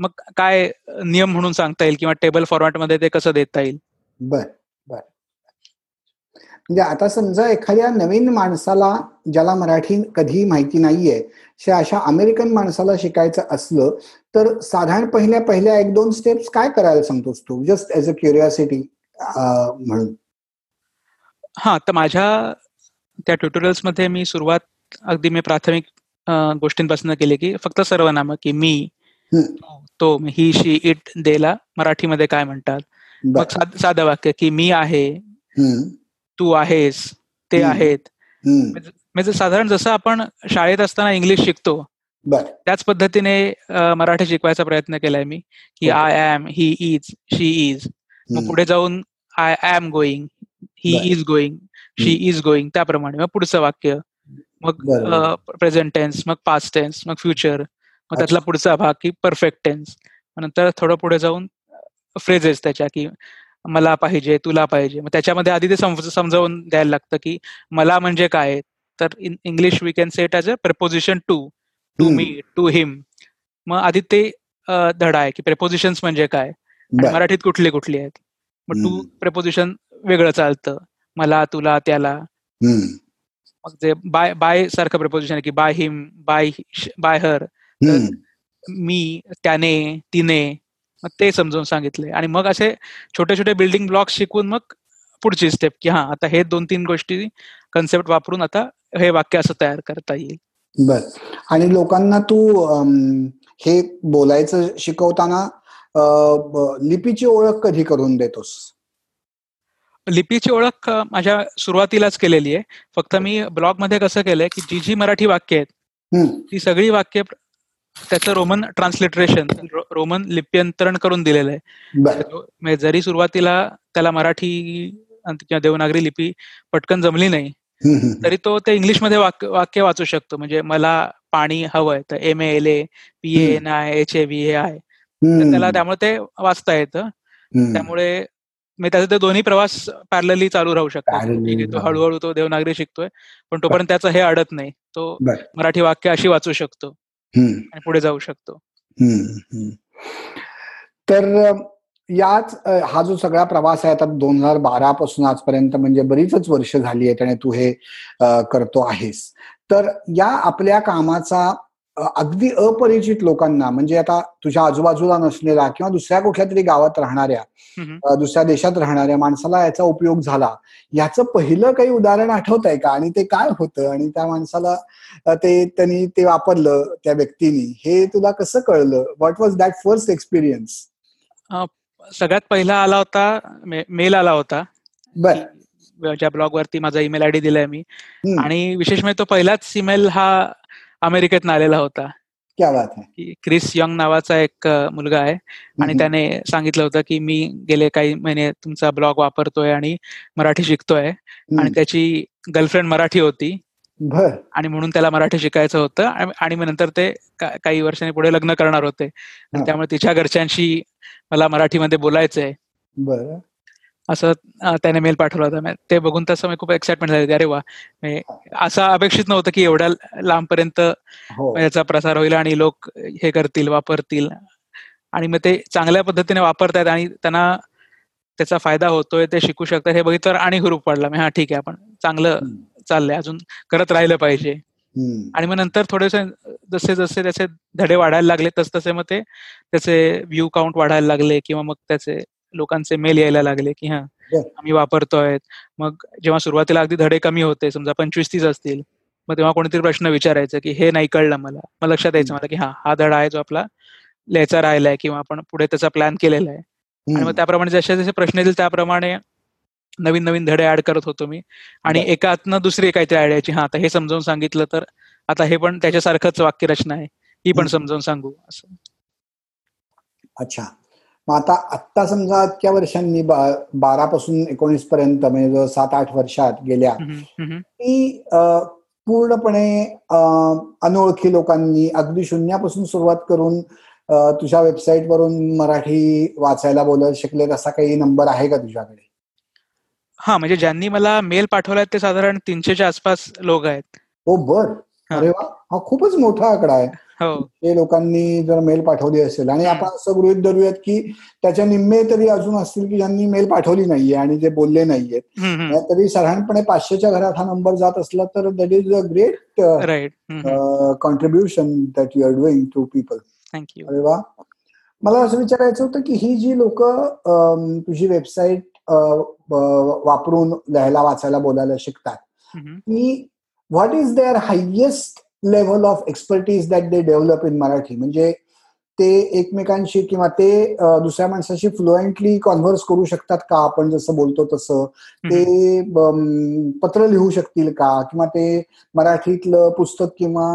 B: मग काय नियम म्हणून सांगता येईल किंवा टेबल फॉर्मॅटमध्ये ते कसं देता येईल?
A: बर बर. म्हणजे आता समजा एखाद्या नवीन माणसाला ज्याला मराठी कधी माहिती नाहीये अशा अमेरिकन माणसाला शिकायचं असलं तर साधारण पहिल्या पहिल्या एक दोन स्टेप्स काय करायला सांगतोस तू? जस्ट एज अ क्युरियासिटी म्हणून.
B: हा तर माझ्या त्या ट्युटोरियल्समध्ये मी सुरुवात अगदी मी प्राथमिक गोष्टींपासून केली की फक्त सर्वनाम की मी तो ही शी इट देला. मराठीमध्ये काय म्हणतात? मग साधं वाक्य की मी आहे तू आहेस ते आहेत. म्हणजे साधारण जसं आपण शाळेत असताना इंग्लिश शिकतो त्याच पद्धतीने मराठी शिकवायचा प्रयत्न केलाय मी की I am he is she is मग पुढे जाऊन I am going he is going she is going त्याप्रमाणे. मग पुढचं वाक्य मग प्रेझेंट टेन्स मग पास्ट टेन्स मग फ्युचर मग त्यातला पुढचा भाग की परफेक्ट टेन्स नंतर थोडं पुढे जाऊन फ्रेजेस त्याच्या की मला पाहिजे तुला पाहिजे. मग त्याच्यामध्ये आधी ते समजावून द्यायला लागतं की मला म्हणजे काय? तर in English we can set as a preposition to to me to him मग आधी ते धडा आहे की प्रेपोजिशन म्हणजे काय? मराठीत कुठली कुठली आहेत? मग टू प्रेपोजिशन वेगळं चालतं. मला तुला त्याला. मग जे बाय बाय सारखं प्रपोजिशन आहे की by him by by her me त्याने तिने मग ते समजून सांगितले. आणि मग असे छोटे छोटे बिल्डिंग ब्लॉक्स शिकवून मग पुढची स्टेप की हा आता हे दोन तीन गोष्टी कन्सेप्ट वापरून आता हे वाक्य असं तयार करता येईल.
A: बर. आणि लोकांना तू हे बोलायचं शिकवताना लिपीची ओळख कधी करून देतोस?
B: लिपीची ओळख माझ्या सुरुवातीलाच केलेली आहे. फक्त मी ब्लॉगमध्ये कसं केलंय की जी जी मराठी वाक्य आहेत ती सगळी वाक्य त्याचं रोमन ट्रान्सलिटरेशन रोमन लिप्यंतरण करून दिलेलं आहे. म्हणजे जरी सुरुवातीला त्याला मराठी किंवा देवनागरी लिपी पटकन जमली नाही तरी तो ते इंग्लिशमध्ये वाक्य वाचू शकतो. म्हणजे मला पाणी हवंय तर M L A P N I H A V A I त्याला त्यामुळे ते वाचता येतं. त्यामुळे मी त्याचा ते दोन्ही प्रवास पॅरलली चालू राहू शकतो. तो हळूहळू तो देवनागरी शिकतोय पण तोपर्यंत त्याचं हे अडत नाही. तो मराठी वाक्य अशी वाचू शकतो. आणि पुढे जाऊ शकतो.
A: तर याच हा जो सगळा प्रवास आहे आता दोन हजार बारा पासून आजपर्यंत म्हणजे बरीचच वर्ष झाली आहेत आणि तू हे करतो आहेस. तर या आपल्या कामाचा अगदी अपरिचित लोकांना म्हणजे आता तुझ्या आजूबाजूला नसलेला किंवा दुसऱ्या कुठल्या तरी गावात राहणाऱ्या दुसऱ्या देशात राहणाऱ्या माणसाला याचा उपयोग झाला. याचं पहिलं काही उदाहरण आठवत आहे का? आणि ते काय होतं? आणि त्या माणसाला ते त्यांनी ते वापरलं त्या व्यक्तीनी. हे तुला कसं कळलं? What was that first experience
B: सगळ्यात पहिला आला होता मेल आला होता.
A: बर.
B: ज्या ब्लॉग वरती माझा ईमेल आयडी दिलाय मी. आणि विशेष म्हणजे तो पहिलाच ईमेल हा अमेरिकेत आलेला होता.
A: क्या बात आहे
B: क्रिस यंग नावाचा एक मुलगा आहे. आणि त्याने सांगितलं होतं की मी गेले काही महिने तुमचा ब्लॉग वापरतोय आणि मराठी शिकतोय. आणि त्याची गर्लफ्रेंड मराठी होती. आणि म्हणून त्याला मराठी शिकायचं होतं. आणि मग नंतर ते काही वर्षांनी पुढे लग्न करणार होते. आणि त्यामुळे तिच्या घरच्यांशी मला मराठीमध्ये बोलायचंय.
A: बरं.
B: असं त्याने मेल पाठवला होता. ते बघून तसं मी खूप एक्साइटमेंट झाली अरे वा. असं अपेक्षित नव्हतं की एवढ्या लांबपर्यंत हो. याचा प्रसार होईल आणि लोक हे करतील वापरतील. आणि मग ते चांगल्या पद्धतीने वापरतायत आणि त्यांना त्याचा फायदा होतोय ते शिकू शकतात. हे बघितलं आणि हुरूप पडला. मी हा ठीक आहे. आपण चांगलं चाललंय. अजून करत राहिलं पाहिजे. आणि मग नंतर थोडेसे जसे जसे त्याचे धडे वाढायला लागले तस तसे मग ते त्याचे व्ह्यू काउंट वाढायला लागले किंवा मग त्याचे लोकांचे मेल यायला लागले की हा आम्ही वापरतोय. मग जेव्हा सुरुवातीला अगदी धडे कमी होते समजा पंचवीस तीस असतील मग तेव्हा कोणीतरी प्रश्न विचारायचा की हे नाही कळलं मला. मग लक्षात यायचं मला की हा हा धडा आहे जो आपला लिहायचा राहिलाय किंवा आपण पुढे त्याचा प्लॅन केलेला आहे. आणि मग त्याप्रमाणे जसे जसे प्रश्न येतील त्याप्रमाणे नवीन नवीन धडे ऍड करत होतो मी. आणि एकातनं दुसरी काहीतरी आयडियाची हा आता हे समजावून सांगितलं तर आता हे पण त्याच्यासारखंच वाक्यरचना आहे. ही पण समजावून सांगू असं.
A: अच्छा. मग आता आत्ता समजा इतक्या वर्षांनी बारा पासून एकोणीस पर्यंत म्हणजे सात आठ वर्षात गेल्या ती पूर्णपणे अनोळखी लोकांनी अगदी शून्यापासून सुरुवात करून तुझ्या वेबसाईट वरून मराठी वाचायला बोलत शिकले असा काही नंबर आहे का तुझ्याकडे?
B: हा म्हणजे ज्यांनी मला मेल पाठवलाय ते साधारण तीनशेच्या आसपास लोक आहेत.
A: हो बर. अरे वा. हा खूपच मोठा आकडा आहे. हो. ते लोकांनी जर मेल पाठवली असेल आणि आपण असं गृहित धरूयात की त्याच्या निम्मे तरी अजून असतील की ज्यांनी मेल पाठवली नाहीये आणि जे बोलले नाहीयेत. तरी साधारणपणे पाचशेच्या घरात हा नंबर जात असला तर that is a great contribution that you are doing to people
B: thank you
A: अरे वा. मला असं विचारायचं होतं की ही जी लोक तुझी वेबसाईट वापरून लिहायला वाचायला बोलायला शिकतात की what is their highest level of expertise that they develop in Marathi म्हणजे ते एकमेकांशी किंवा ते दुसऱ्या माणसाशी फ्लुएंटली कॉन्व्हर्स करू शकतात का? आपण जसं बोलतो तसं. ते पत्र लिहू शकतील का? किंवा ते मराठीतलं पुस्तक किंवा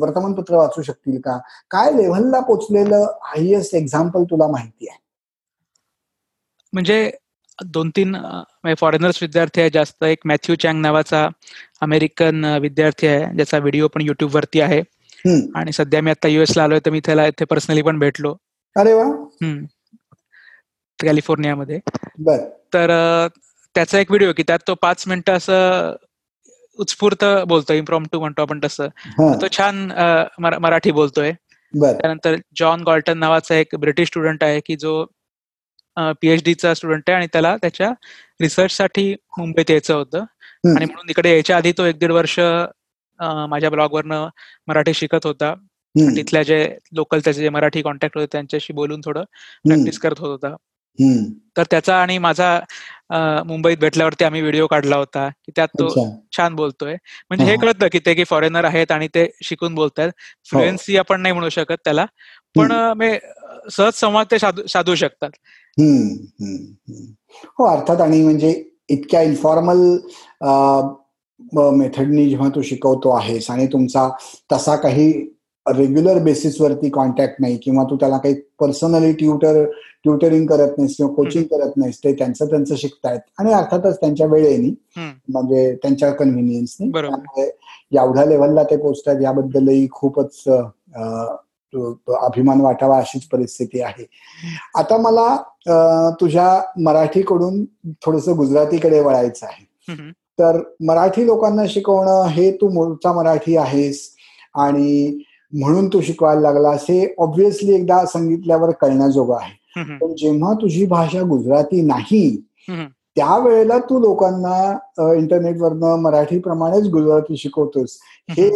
A: वर्तमानपत्र वाचू शकतील का? काय लेव्हलला पोचलेलं हायेस्ट एक्झाम्पल तुला माहिती आहे?
B: म्हणजे दोन तीन फॉरेनर्स विद्यार्थी आहे जास्त एक मॅथ्यू चँग नावाचा अमेरिकन विद्यार्थी आहे ज्याचा व्हिडिओ पण युट्यूब वरती आहे. आणि सध्या मी आता युएस ला आलोय तर मी त्याला इथे पर्सनली पण भेटलो.
A: अरे वा!
B: कॅलिफोर्नियामध्ये. तर त्याचा एक व्हिडिओ की त्यात तो पाच मिनिटं असं उत्स्फूर्त बोलतोय टू म्हणतो आपण तसं. तो छान मराठी बोलतोय. त्यानंतर जॉन गॉल्टन नावाचा एक ब्रिटिश स्टुडंट आहे की जो पीएचडीचा स्टुडंट आहे आणि त्याला त्याच्या रिसर्चसाठी मुंबईत यायचं होतं. आणि म्हणून इकडे यायच्या आधी तो एक दीड वर्ष माझ्या ब्लॉगवरनं मराठी शिकत होता. तिथल्या जे लोकल त्याचे जे मराठी कॉन्टॅक्ट होते त्यांच्याशी बोलून थोडं प्रॅक्टिस करत होत होता. तर त्याचा आणि माझा मुंबईत भेटल्यावरती आम्ही व्हिडिओ काढला होता की त्यात तो छान बोलतोय. म्हणजे हे कळतं की ते की फॉरेनर आहेत आणि ते शिकून बोलतात फ्लुएन्सी हो. आपण नाही म्हणू शकत त्याला. पण सहज संवाद ते साधू शकतात.
A: हो अर्थात आणि म्हणजे इतक्या इन्फॉर्मल मेथडनी जेव्हा तू शिकवतो आहेस आणि तुमचा तसा काही रेग्युलर बेसिसवरती कॉन्टॅक्ट नाही किंवा तू त्याला काही पर्सनली ट्युटर ट्युटरिंग करत नाहीस किंवा कोचिंग करत नाहीस ते त्यांचं त्यांचं शिकतायत. आणि अर्थातच त्यांच्या वेळेनी म्हणजे त्यांच्या कन्व्हिनियन्सनी एवढ्या लेव्हलला ते पोचतात याबद्दलही खूपच अभिमान वाटावा अशीच परिस्थिती आहे. आता मला तुझ्या मराठीकडून थोडस गुजरातीकडे वळायचं आहे. तर मराठी लोकांना शिकवणं हे तू मूळचा मराठी आहेस आणि म्हणून तू शिकवायला लागलास हे ऑब्व्हियसली एकदा सांगितल्यावर कळण्याजोगं आहे. पण जेव्हा तुझी भाषा गुजराती नाही. त्यावेळेला तू लोकांना इंटरनेटवरनं मराठी प्रमाणेच गुजराती शिकवतोस. हे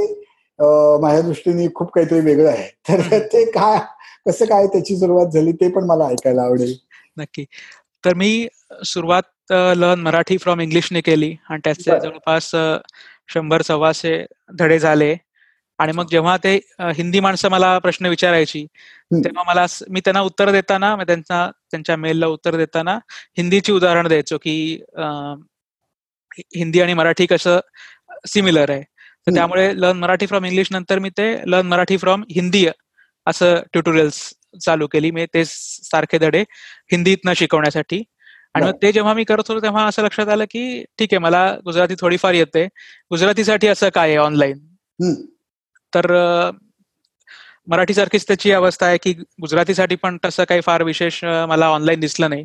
A: माझ्या दृष्टीने खूप काहीतरी वेगळं आहे तर. ते काय कसं काय त्याची सुरुवात झाली ते पण मला ऐकायला आवडेल
B: नक्की तर मी सुरुवात लर्न मराठी फ्रॉम इंग्लिशने केली आणि त्याचे. जवळपास शंभर सव्वाशे धडे झाले आणि मग जेव्हा ते हिंदी माणसं मला प्रश्न विचारायची. तेव्हा मला मी त्यांना उत्तर देताना त्यांचा त्यांच्या मेलला उत्तर देताना हिंदीची उदाहरण द्यायचो की हिंदी आणि मराठी कसं सिमिलर आहे तर. त्यामुळे लर्न मराठी फ्रॉम इंग्लिश नंतर मी ते लर्न मराठी फ्रॉम हिंदी असं ट्युटोरियल्स चालू केली मी ते सारखे धडे हिंदीतनं शिकवण्यासाठी आणि. ते जेव्हा मी करत होतो तेव्हा असं लक्षात आलं की ठीक आहे मला गुजराती थोडीफार येते गुजरातीसाठी असं काय आहे ऑनलाईन. तर मराठीसारखीच त्याची अवस्था आहे की गुजरातीसाठी पण तसं काही फार विशेष मला ऑनलाईन दिसलं नाही.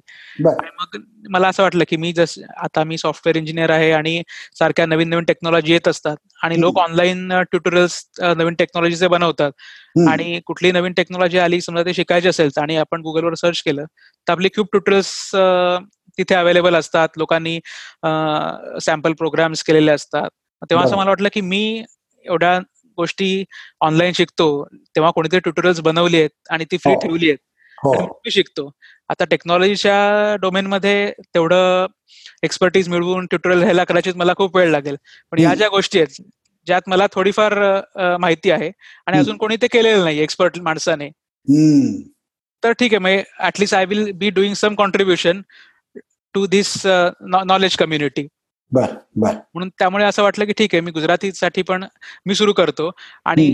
B: मग मला असं वाटलं की मी जस आता मी सॉफ्टवेअर इंजिनियर आहे आणि सारख्या नवीन नवीन टेक्नॉलॉजी येत असतात आणि लोक ऑनलाईन ट्युटोरियल्स नवीन टेक्नॉलॉजीचे बनवतात. आणि कुठली नवीन टेक्नॉलॉजी आली समजा ते शिकायची असेल आणि आपण गुगलवर सर्च केलं तर आपली खूप ट्युटोरियल्स तिथे अवेलेबल असतात. लोकांनी सॅम्पल प्रोग्राम्स केलेले असतात. तेव्हा असं. मला वाटलं की मी एवढ्या गोष्टी ऑनलाईन शिकतो तेव्हा कोणीतरी ट्युटोरियल्स बनवली आहेत आणि ती फ्री
A: हो.
B: ठेवली आहेत
A: हो
B: मी शिकतो आता टेक्नॉलॉजीच्या डोमेनमध्ये तेवढं एक्सपर्टीज मिळवून ट्युटोरियल घ्यायला कदाचित मला खूप वेळ लागेल पण या
A: हम्म.
B: ज्या गोष्टी आहेत ज्यात मला थोडीफार माहिती आहे आणि. अजून कोणी ते केलेलं नाही एक्सपर्ट माणसाने. तर ठीक आहे मग at least I will be doing some contribution to this knowledge community
A: बर बर.
B: म्हणून त्यामुळे असं वाटलं की ठीक आहे मी गुजरातीसाठी पण मी सुरू करतो. आणि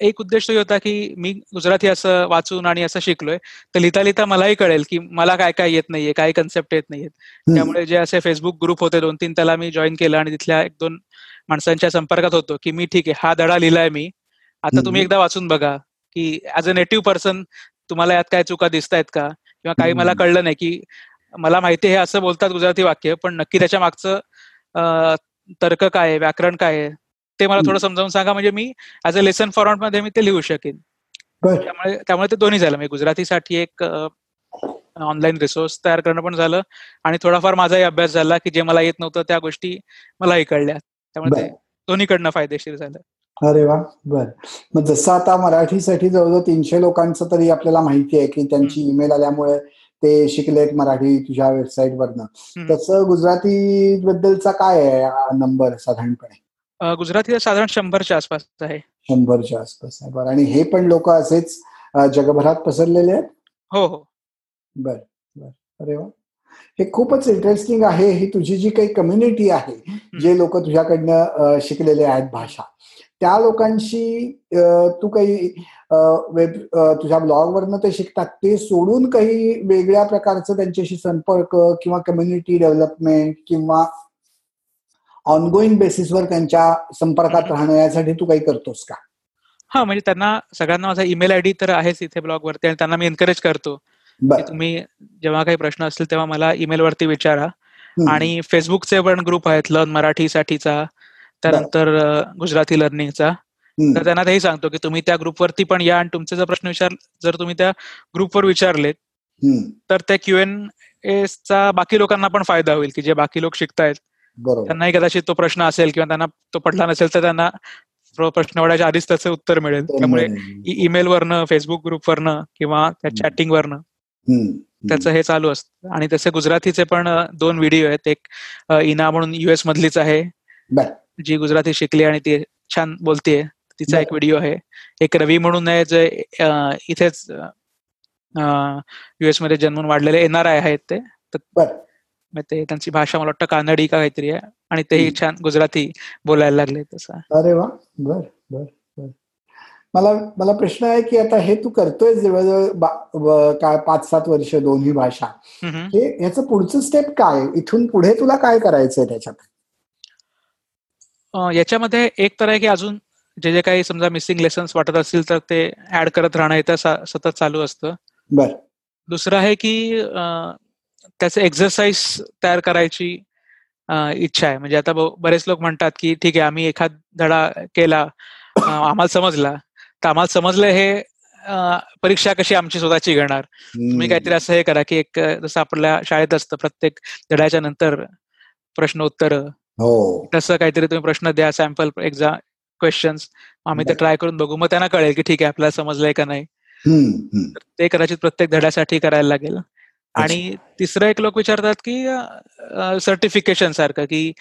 B: एक उद्देश तो होता की मी गुजराती असं वाचून आणि असं शिकलोय. तर लिहिता लिहिता मलाही कळेल की मला काय काय येत नाहीये काय कन्सेप्ट येत नाहीयेत. त्यामुळे जे असे फेसबुक ग्रुप होते दोन तीन त्याला मी जॉईन केलं आणि तिथल्या एक दोन माणसांच्या संपर्कात होतो की मी ठीक आहे हा धडा लिहिलाय मी. आता. तुम्ही एकदा वाचून बघा की ऍज अ नेटिव्ह पर्सन तुम्हाला यात काय चुका दिसत आहेत का? किंवा काही मला. कळलं नाही की मला माहिती आहे हे असं बोलतात गुजराती वाक्य पण नक्की त्याच्या मागचं तर्क काय आहे व्याकरण काय आहे ते मला थोडं. समजावून सांगा. म्हणजे मी ऍज अ लेसन फॉर्मॅटमध्ये मी ते लिहू शकेन. त्यामुळे त्यामुळे ते दोन्ही झालं. म्हणजे गुजरातीसाठी एक ऑनलाईन रिसोर्स तयार करणं पण झालं आणि थोडाफार माझाही अभ्यास झाला की जे मला येत नव्हतं त्या गोष्टी मलाही कळल्या त्यामुळे ते दोन्हीकडनं फायदेशीर झालं.
A: अरे वा. बर. मग जसं आता मराठीसाठी जवळजवळ तीनशे लोकांचं तरी आपल्याला माहिती आहे की त्यांची ईमेल आल्यामुळे ते शिकलेत मराठी तुझ्या वेबसाईट वरनं. तसं गुजराती बद्दलचा काय आहे नंबर साधारणपणे?
B: अं, गुजरातीला साधारण शंभरच्या आसपास आहे.
A: शंभरच्या आसपास आहे. बरं. आणि हे पण लोक असेच जगभरात पसरलेले आहेत?
B: हो हो.
A: बर बर. अरे वा. हे खूपच इंटरेस्टिंग आहे. ही तुझी जी काही कम्युनिटी आहे जे लोक तुझ्याकडनं शिकलेले आहेत भाषा. त्या लोकांशी तू काही वेब तुझ्या ब्लॉगवरनं ते शिकतात ते सोडून काही वेगळ्या प्रकारचं त्यांच्याशी संपर्क किंवा कम्युनिटी डेव्हलपमेंट किंवा ऑनगोईंग बेसिसवर त्यांच्या संपर्कात राहणं यासाठी तू काही करतोस का?
B: हा म्हणजे त्यांना सगळ्यांना माझा ईमेल आयडी तर आहेच इथे ब्लॉग वरती आणि त्यांना मी एनकरेज करतो तुम्ही जेव्हा काही प्रश्न असतील तेव्हा मला ईमेल वरती विचारा. आणि फेसबुकचे पण ग्रुप आहेत लर्न मराठीसाठीचा त्यानंतर गुजराती लर्निंगचा. तर त्यांना तेही सांगतो की तुम्ही त्या ग्रुपवरती पण या आणि तुमचे जर प्रश्न विचार जर तुम्ही त्या ग्रुपवर विचारलेत. तर त्या क्यू एन चा बाकी लोकांना पण फायदा होईल की जे बाकी लोक शिकतायत. त्यांनाही कदाचित तो प्रश्न असेल किंवा त्यांना तो पडला नसेल तर त्यांना प्र- प्रश्न वडायच्या आधीच त्याचं उत्तर मिळेल. त्यामुळे ईमेल वरनं फेसबुक ग्रुपवरनं किंवा त्या. चॅटिंग वरनं. त्याचं हे चालू असतं. आणि तसे गुजरातीचे पण दोन व्हिडिओ आहेत. एक इना म्हणून युएस मधलीच आहे. जी गुजराती शिकली आणि ती छान बोलतेय. तिचा एक. व्हिडिओ आहे. एक रवी म्हणून आहे जे इथेच युएसमध्ये जन्मून वाढलेले एन आर आय आहेत ते ते त्यांची भाषा मला वाटतं कानडी का काहीतरी आहे. आणि तेही. छान गुजराती बोलायला लागले तसं.
A: अरे वा. बर बर बर. मला मला प्रश्न आहे की आता हे तू करतोय जवळजवळ काय पाच सात वर्ष दोन्ही भाषा. हे ह्याचं पुढचं स्टेप काय? इथून पुढे तुला काय करायचंय त्याच्यात?
B: याच्यामध्ये एक तर आहे की अजून जे जे काही समजा मिसिंग लेसन्स वाटत असतील तर ते ऍड करत राहणं हे सा- सतत चालू असतं.
A: बर.
B: दुसरं आहे की त्याचे एक्सरसाइज तयार करायची इच्छा आहे. म्हणजे आता बरेच लोक म्हणतात की ठीक आहे आम्ही एखाद धडा केला आम्हाला समजला. तर आम्हाला समजलं हे परीक्षा कशी आमची स्वतःची घेणार? तुम्ही काहीतरी असं हे करा की एक जसं आपल्या शाळेत असतं प्रत्येक धड्याच्या नंतर प्रश्नोत्तर
A: हो.
B: तसं काहीतरी तुम्ही प्रश्न द्या सॅम्पल एक्झाम क्वेश्चन्स आम्ही ते ट्राय करून बघू. मग त्यांना कळेल की ठीक आहे आपल्याला समजलंय का नाही. ते कदाचित प्रत्येक धड्यासाठी करायला लागेल. आणि तिसरं एक लोक विचारतात की सर्टिफिकेशन सारखं की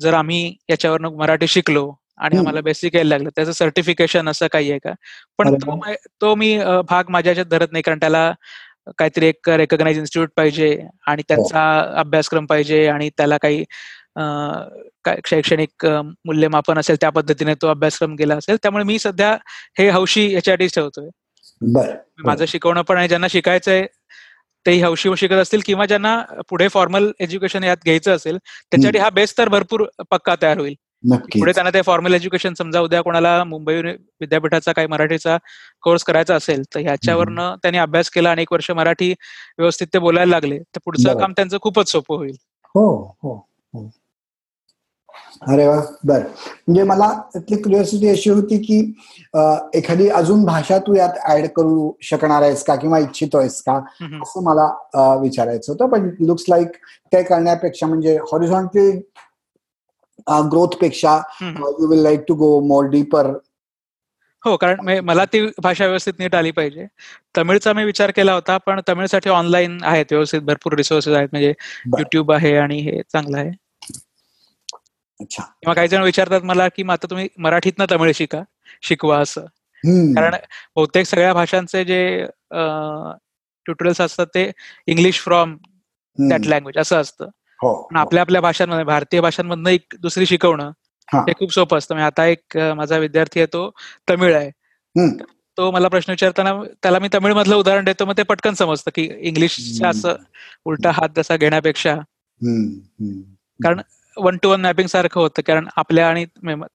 B: जर आम्ही याच्यावर मराठी शिकलो आणि आम्हाला बेसिक यायला लागलं त्याचं सर्टिफिकेशन असं काही आहे का? पण तो तो मी भाग माझ्या धरत नाही. कारण त्याला काहीतरी एक रेकग्नाइज इन्स्टिट्यूट पाहिजे आणि त्यांचा अभ्यासक्रम पाहिजे आणि त्याला काही शैक्षणिक मूल्यमापन असेल त्या पद्धतीने तो अभ्यासक्रम गेला असेल त्यामुळे मी सध्या हे हौशी याच्यासाठीच ठेवतोय. माझं शिकवणं पण आहे ज्यांना शिकायचंय तेही हौशी शिकत असतील किंवा ज्यांना पुढे फॉर्मल एज्युकेशन यात घ्यायचं असेल त्याच्यासाठी हा बेस तर भरपूर पक्का तयार होईल. पुढे त्यांना ते फॉर्मल एज्युकेशन समजा उद्या कोणाला मुंबई विद्यापीठाचा काही मराठीचा कोर्स करायचा असेल तर ह्याच्यावरनं त्यांनी अभ्यास केला अनेक वर्ष मराठी व्यवस्थित ते बोलायला लागले तर पुढचं काम त्यांचं खूपच सोपं होईल.
A: हो हो, हो. अरे वा बर. म्हणजे मला त्यातली क्युरिओसिटी अशी होती की एखादी अजून भाषा तू यात ऍड करू शकणार आहेस का किंवा इच्छितोयस का? असं मला विचारायचं होतं. पण लुक्स लाईक ते करण्यापेक्षा म्हणजे horizontally ग्रोथपेक्षा you will like to go more deeper
B: हो कारण मला ती भाषा व्यवस्थित नीट आली पाहिजे. तमिळचा मी विचार केला होता पण तमिळसाठी ऑनलाईन आहेत व्यवस्थित भरपूर रिसोर्सेस आहेत. म्हणजे युट्यूब आहे आणि हे चांगलं आहे.
A: अच्छा.
B: किंवा काही जण विचारतात मला की आता तुम्ही मराठीतनं तमिळ शिका शिकवा असं. कारण बहुतेक सगळ्या भाषांचे जे ट्युटोरियल्स असतात ते इंग्लिश फ्रॉम दॅट लँग्वेज असं असतं.
A: हो,
B: आपल्या आपल्या भाषांमध्ये भारतीय भाषांमधनं एक दुसरी शिकवणं हे. खूप सोपं असतं. आता एक माझा विद्यार्थी आहे तो तमिळ आहे. तो मला प्रश्न विचारताना त्याला मी तमिळ मधलं उदाहरण देतो मग ते पटकन समजतं की इंग्लिशचा असं उलटा हात जसा घेण्यापेक्षा. कारण वन टू वन मॅपिंग सारखं होतं कारण आपल्या आणि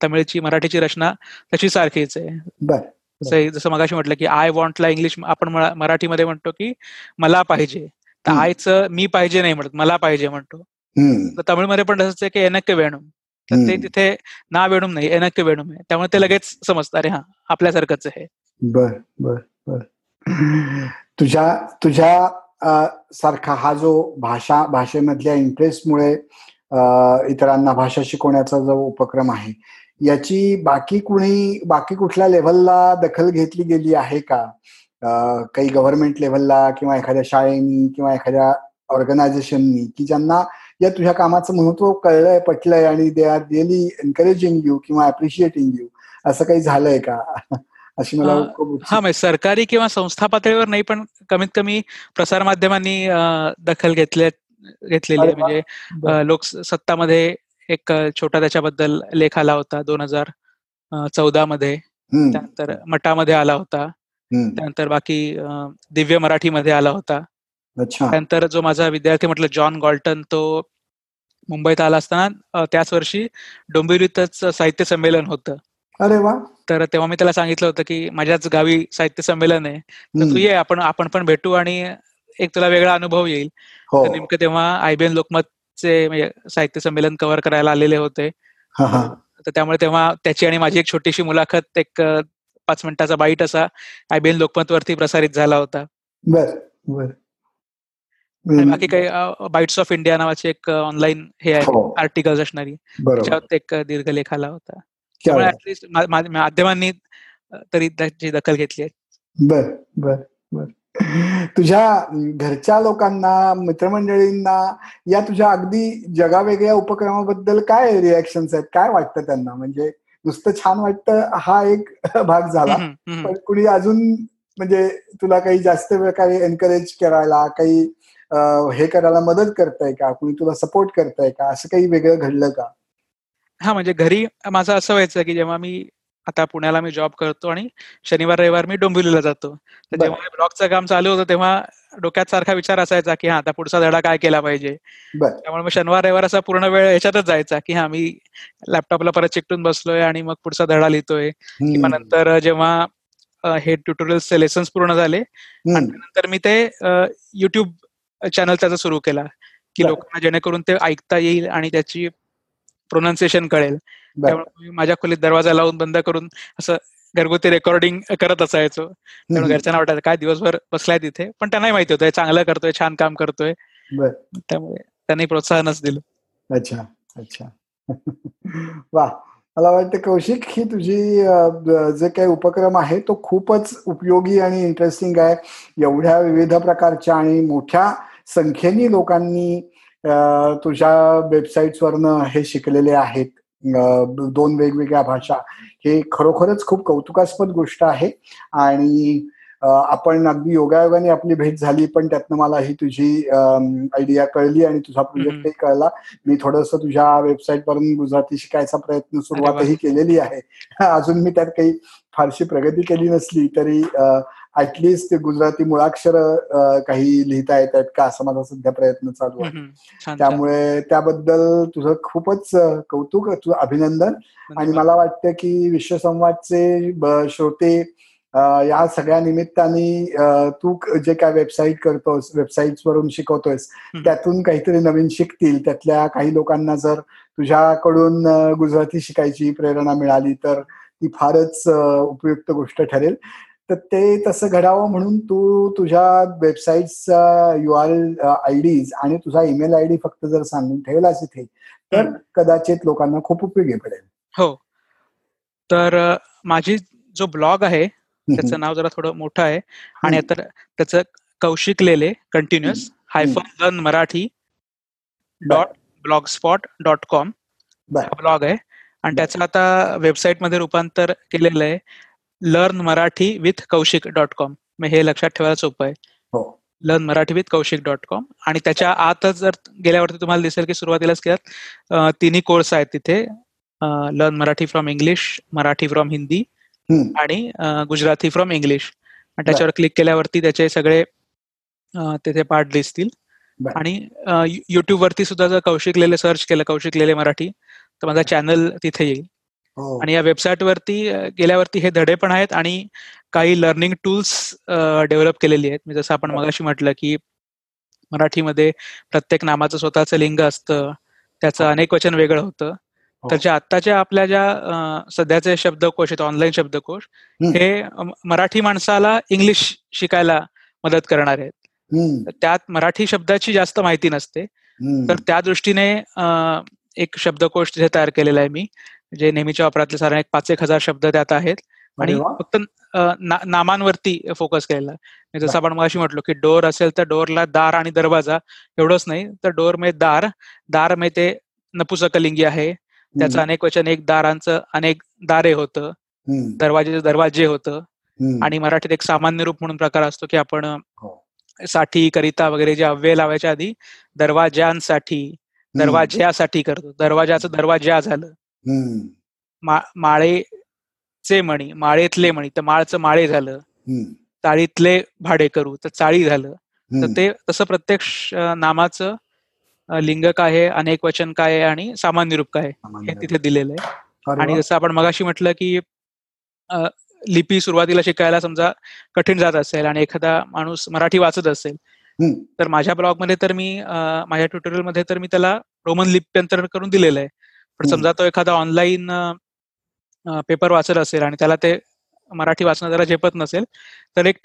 B: तमिळची मराठीची रचना तशी सारखीच आहे. जसं मगाशी म्हटलं की आय वॉन्टला इंग्लिश आपण मराठीमध्ये म्हणतो की मला पाहिजे. तर आयचं मी पाहिजे नाही म्हणत मला पाहिजे म्हणतो. तर तमिळमध्ये पण तसंच आहे की एनक्य वेणूम. तर ते तिथे ना वेणूम नाही एनक्य वेणूम आहे. त्यामुळे ते लगेच समजतं अरे हा आपल्यासारखंच आहे.
A: बर बर बर. तुझ्या तुझ्या सारखा हा जो भाषा भाषेमधल्या इंटरेस्टमुळे इतरांना भाषा शिकवण्याचा जो उपक्रम आहे याची बाकी कुणी बाकी कुठल्या लेव्हलला दखल घेतली गेली आहे का? काही गव्हर्नमेंट लेव्हलला किंवा एखाद्या शाळेनी किंवा एखाद्या ऑर्गनायझेशननी की ज्यांना या तुझ्या कामाचं महत्त्व कळलंय पटलंय आणि they are really encouraging you किंवा अप्रिशिएटिंग यू असं काही झालंय का? अशी मला
B: हा म्हणजे सरकारी किंवा संस्था पातळीवर नाही पण कमीत कमी प्रसार माध्यमांनी दखल घेतले घेतलेली आहे. म्हणजे लोक सत्तामध्ये एक छोटा त्याच्याबद्दल लेख आला होता दोन हजार चौदा मध्ये त्यानंतर मठामध्ये आला होता. त्यानंतर बाकी दिव्य मराठीमध्ये आला होता. त्यानंतर जो माझा विद्यार्थी म्हटलं जॉन गॉल्टन तो मुंबईत आला असताना त्याच वर्षी डोंबिवलीतच साहित्य संमेलन होतं.
A: अरे वा.
B: तर तेव्हा मी त्याला सांगितलं होतं की माझ्याच गावी साहित्य संमेलन आहे. तर तू ये आपण आपण पण भेटू आणि एक तुला वेगळा अनुभव येईल.
A: हो.
B: नेमकं तेव्हा आयबीएन लोकमतचे म्हणजे साहित्य संमेलन कव्हर करायला आलेले होते. तर त्यामुळे तेव्हा त्याची आणि माझी एक छोटीशी मुलाखत एक पाच मिनिटाचा बाईट असा आयबीएन लोकमत वरती प्रसारित झाला होता.
A: बर बर.
B: बाकी काही बाईट्स ऑफ इंडिया नावाचे एक ऑनलाईन हे आहे आर्टिकल्स असणारी. त्याच्यावर एक दीर्घ लेख आला होता. त्यामुळे ऍटलिस्ट माध्यमांनी तरी त्याची दखल घेतली आहे.
A: बर बर बर. तुझ्या घरच्या लोकांना मित्रमंडळींना या तुझ्या अगदी जगावेगळ्या उपक्रमाबद्दल काय रिॲक्शन आहेत? काय वाटतं त्यांना? म्हणजे नुसतं छान वाटतं हा एक भाग झाला. पण कुणी अजून म्हणजे तुला काही जास्त वेळ काही एनकरेज करायला काही हे करायला मदत करताय का? कुणी तुला सपोर्ट करताय का? असं काही वेगळं घडलं का?
B: हा म्हणजे घरी माझं असं व्हायचं की जेव्हा मी आता पुण्याला मी जॉब करतो आणि शनिवार रविवार मी डोंबिवलीला जातो. तर जेव्हा ब्लॉगचं काम चालू होतं तेव्हा डोक्यात सारखा विचार असायचा की हा आता पुढचा धडा काय केला पाहिजे? त्यामुळे मग शनिवार रविवार असा पूर्ण वेळ याच्यातच जायचा की हा मी लॅपटॉपला परत चिकटून बसलोय आणि मग पुढचा धडा लिहितोय. किंवा नंतर जेव्हा हे ट्युटोरियल्सचे लेसन्स पूर्ण झाले नंतर मी ते युट्यूब चॅनल त्याचा सुरू केला की लोकांना जेणेकरून ते ऐकता येईल आणि त्याची प्रोनाऊन्सिएशन कळेल. त्यामुळे माझ्या खोलीत दरवाजा लावून बंद करून असं घरगुती रेकॉर्डिंग करत असायचो. त्यामुळे घरच्यांना वाटायचं काय दिवसभर बसलाय तिथे? पण त्यांनाही माहिती होतं चांगलं करतोय छान काम करतोय. त्यामुळे त्यांनी प्रोत्साहनच दिलं.
A: अच्छा अच्छा. वा मला वाटतं कौशिक ही तुझी जे काही उपक्रम आहे तो खूपच उपयोगी आणि इंटरेस्टिंग आहे. एवढ्या विविध प्रकारच्या आणि मोठ्या संख्येने लोकांनी तुझ्या वेबसाईट्सवरनं हे शिकलेले आहेत. दोन वेगवेगळ्या भाषा. हे खरोखरच खूप कौतुकास्पद गोष्ट आहे आणि आपण अगदी योगायोगाने आपली भेट झाली पण त्यातनं मला ही तुझी आयडिया कळली आणि तुझा प्रोजेक्टही कळला. मी थोडस तुझ्या वेबसाईट वरून गुजराती शिकायचा प्रयत्न सुरुवातही केलेली आहे. अजून मी त्यात काही फारशी प्रगती केली नसली तरी ऍटलिस्ट गुजराती मुळाक्षर काही लिहिता येत आहेत का? असं माझा सध्या प्रयत्न चालू आहे. त्यामुळे त्याबद्दल तुझं खूपच कौतुक तुझं अभिनंदन. आणि मला वाटतं की विश्वसंवादचे श्रोते या सगळ्या निमित्ताने तू जे काय वेबसाईट करतोस वेबसाईट वरून शिकवतोयस त्यातून काहीतरी नवीन शिकतील. त्यातल्या काही लोकांना जर तुझ्याकडून गुजराती शिकायची प्रेरणा मिळाली तर ती फारच उपयुक्त गोष्ट ठरेल. तर ते तसं घडावं म्हणून तू तुझ्या वेबसाईटचा यू आर आय डीज आणि तुझा ईमेल आय डी फक्त जर सांगून ठेवलास इथे तर कदाचित लोकांना खूप उपयोगी पडेल.
B: हो. तर माझी जो ब्लॉग आहे त्याचं नाव जरा थोडं मोठं आहे आणि आता त्याचं Kaushik Lele continuous hyphen learn Marathi dot blogspot dot com blog आहे. आणि त्याचं आता वेबसाईटमध्ये रूपांतर केलेलं आहे. Learn Marathi with Kaushik dot com हे लक्षात ठेवायला सोपं आहे. Learn Marathi with Kaushik dot com आणि त्याच्या आतच जर गेल्यावरती तुम्हाला दिसेल की सुरुवातीलाच केल्यात तिन्ही कोर्स आहेत तिथे. Learn Marathi from English Marathi from Hindi आणि गुजराती फ्रॉम इंग्लिश आणि त्याच्यावर क्लिक केल्यावरती त्याचे सगळे तिथे पाठ दिसतील. आणि युट्यूब वरती सुद्धा जर कौशिक लेले सर्च केलं कौशिक लेले मराठी तर माझा चॅनल तिथे येईल. आणि या वेबसाईट वरती गेल्यावरती हे धडे पण आहेत आणि काही लर्निंग टूल्स डेव्हलप केलेली आहेत. जसं आपण मगाशी म्हटलं की मराठीमध्ये प्रत्येक नामाचं स्वतःचं लिंग असतं त्याचं अनेक वचन वेगळं होतं. तर ज्या आत्ताच्या आपल्या ज्या सध्याचे शब्दकोश आहेत ऑनलाईन शब्दकोश हे. मराठी माणसाला इंग्लिश शिकायला मदत करणार आहेत. त्यात मराठी शब्दाची जास्त माहिती नसते. तर त्या दृष्टीने एक शब्दकोश तिथे तयार केलेला आहे मी. जे नेहमीच्या वापरातले साधारण एक पाच एक हजार शब्द त्यात आहेत. आणि फक्त नामांवरती फोकस केलेला. जसं आपण मगाशी म्हटलो की डोर असेल तर डोरला दार आणि दरवाजा एवढंच नाही तर डोर मे दार दार मे ते नपुसकलिंगी आहे. त्याचं अनेक वचन एक दारांचं अनेक दारे होतं. दरवाजे दरवाजे होतं. आणि मराठीत एक सामान्य रूप म्हणून प्रकार असतो की आपण साठी करिता वगैरे जे अव्यय लावायच्या आधी दरवाज्यांसाठी दरवाज्यासाठी करतो. दरवाजाचं दरवाजा झालं. माळेचे मणी माळेतले मणी तर माळचं माळे झालं चाळीतले भाडे करू तर चाळी झालं. तर ते तसं प्रत्येक नामाचं लिंग काय आहे अनेक वचन काय आहे आणि सामान्य रूप काय हे तिथे दिलेलं आहे. आणि जसं आपण मगाशी म्हटलं की लिपी सुरुवातीला शिकायला समजा कठीण जात असेल आणि एखादा माणूस मराठी वाचत असेल तर माझ्या ब्लॉगमध्ये तर मी माझ्या ट्युटोरियलमध्ये तर मी त्याला रोमन लिप्यंतरण करून दिलेलं आहे. पण समजा तो एखादा ऑनलाईन पेपर वाचत असेल आणि त्याला ते मराठी वाचणं जरा झेपत नसेल तर एक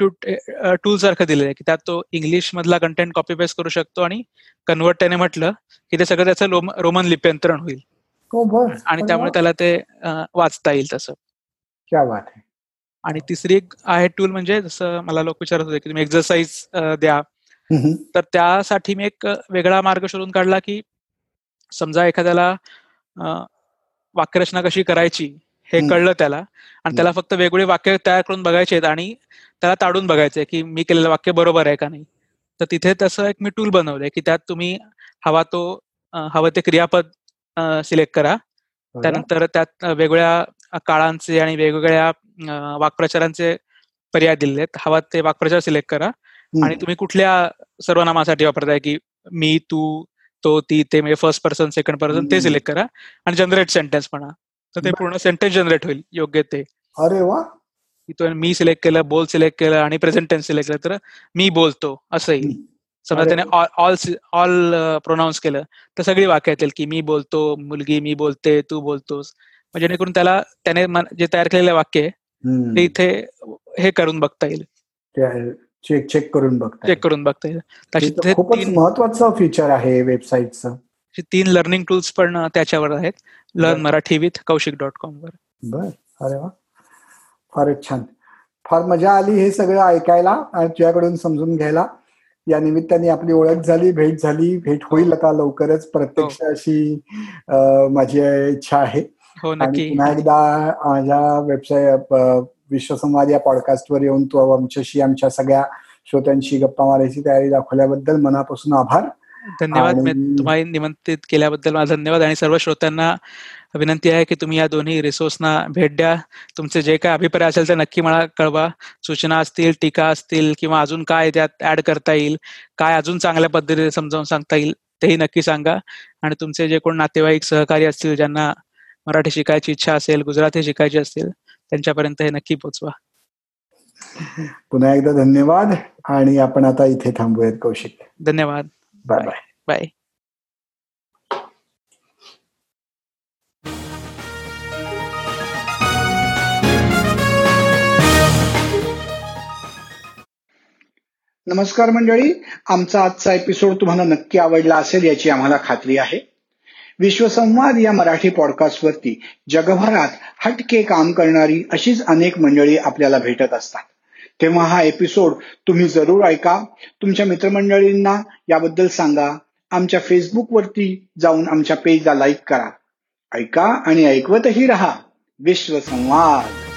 B: टूल सारखं दिलेलं आहे की त्यात तो इंग्लिश मधला कंटेंट कॉपी पेस्ट करू शकतो आणि कन्वर्ट त्याने म्हटलं की ते सगळं त्याचं रोमन लिप्यंतरण होईल. आणि त्यामुळे त्याला ते वाचता येईल तसं. आणि तिसरी एक आहे टूल म्हणजे जसं मला लोक विचारत होते की तुम्ही एक्झरसाइज द्या. तर त्यासाठी मी एक वेगळा मार्ग शोधून काढला की समजा एखाद्याला वाक्यरचना कशी करायची हे कळलं त्याला. आणि त्याला फक्त वेगवेगळे वाक्य तयार करून बघायचे आहेत आणि त्याला ताडून बघायचंय की मी केलेलं वाक्य बरोबर आहे का नाही. तर तिथे तसं एक मी टूल बनवलंय की त्यात तुम्ही हवा तो हवं ते क्रियापद सिलेक्ट करा. त्यानंतर त्यात वेगवेगळ्या काळांचे आणि वेगवेगळ्या वाक्प्रचारांचे पर्याय आहेत हवा ते वाक्प्रचार सिलेक्ट करा. आणि तुम्ही कुठल्या सर्वनामासाठी वापरताय की मी तू तो ती ते म्हणजे फर्स्ट पर्सन सेकंड पर्सन ते सिलेक्ट करा आणि जनरेट सेंटेन्स म्हणा. तर ते पूर्ण सेंटेन्स जनरेट होईल योग्य ते.
A: अरे वा.
B: मी सिलेक्ट केलं बोल सिलेक्ट केलं आणि प्रेझेंट टेन्स सिलेक्ट केलं तर मी बोलतो असं येईल. समजा त्याने ऑल ऑल प्रोनाऊन्स केलं तर सगळी वाक्य येतील की मी बोलतो मुलगी मी बोलते तू बोलतोस. जेणेकरून त्याला त्याने जे तयार केलेले वाक्य
A: हम्म.
B: ते इथे हे करून बघता येईल.
A: चेक चेक करून बघता
B: चेक करून बघता येईल
A: हे खूपच
B: तीन
A: महत्वाचं फीचर आहे वेबसाईटचं
B: तीन लर्निंग टूल्स पण त्याच्यावर आहेत. Learn. Marathi with Kaushik dot com वर.
A: बर. अरे वा. फारच छान. फार मजा आली हे सगळं ऐकायला आणि तुझ्याकडून समजून घ्यायला. या निमित्ताने आपली ओळख झाली भेट झाली. भेट होईल आता लवकरच. प्रत्यक्ष अशी माझी इच्छा आहे.
B: हो नक्की.
A: पुन्हा एकदा माझ्या वेबसाईट विश्वसंवाद या पॉडकास्टवर येऊन तू आमच्याशी आमच्या सगळ्या श्रोत्यांशी गप्पा मारायची तयारी दाखवल्याबद्दल मनापासून आभार.
B: धन्यवाद तुम्हाला निमंत्रित केल्याबद्दल माझा धन्यवाद आणि सर्व श्रोत्यांना विनंती आहे की तुम्ही या दोन्ही रिसोर्सना भेट द्या. तुमचे जे काय अभिप्राय असेल ते नक्की मला कळवा. सूचना असतील टीका असतील किंवा अजून काय त्यात ऍड करता येईल काय अजून चांगल्या पद्धतीने समजावून सांगता येईल तेही नक्की सांगा. आणि तुमचे जे कोण नातेवाईक सहकारी असतील ज्यांना मराठी शिकायची इच्छा असेल गुजराती शिकायची असतील त्यांच्यापर्यंत हे नक्की पोचवा.
A: पुन्हा एकदा धन्यवाद आणि आपण आता इथे थांबूयात कौशिक.
B: धन्यवाद.
A: बाय बाय
B: बाय
A: नमस्कार मंडळी आमचा आजचा एपिसोड तुम्हाला नक्की आवडला असेल याची आम्हाला खात्री आहे. विश्वसंवाद या मराठी पॉडकास्टवरती जगभरात हटके काम करणारी अशीच अनेक मंडळी आपल्याला भेटत असतात. तेव्हा हा एपिसोड तुम्ही जरूर ऐका. तुमच्या मित्रमंडळींना याबद्दल सांगा. आमच्या फेसबुकवरती जाऊन आमच्या पेजला लाईक करा. ऐका आणि ऐकवतही राहा. विश्वसंवाद.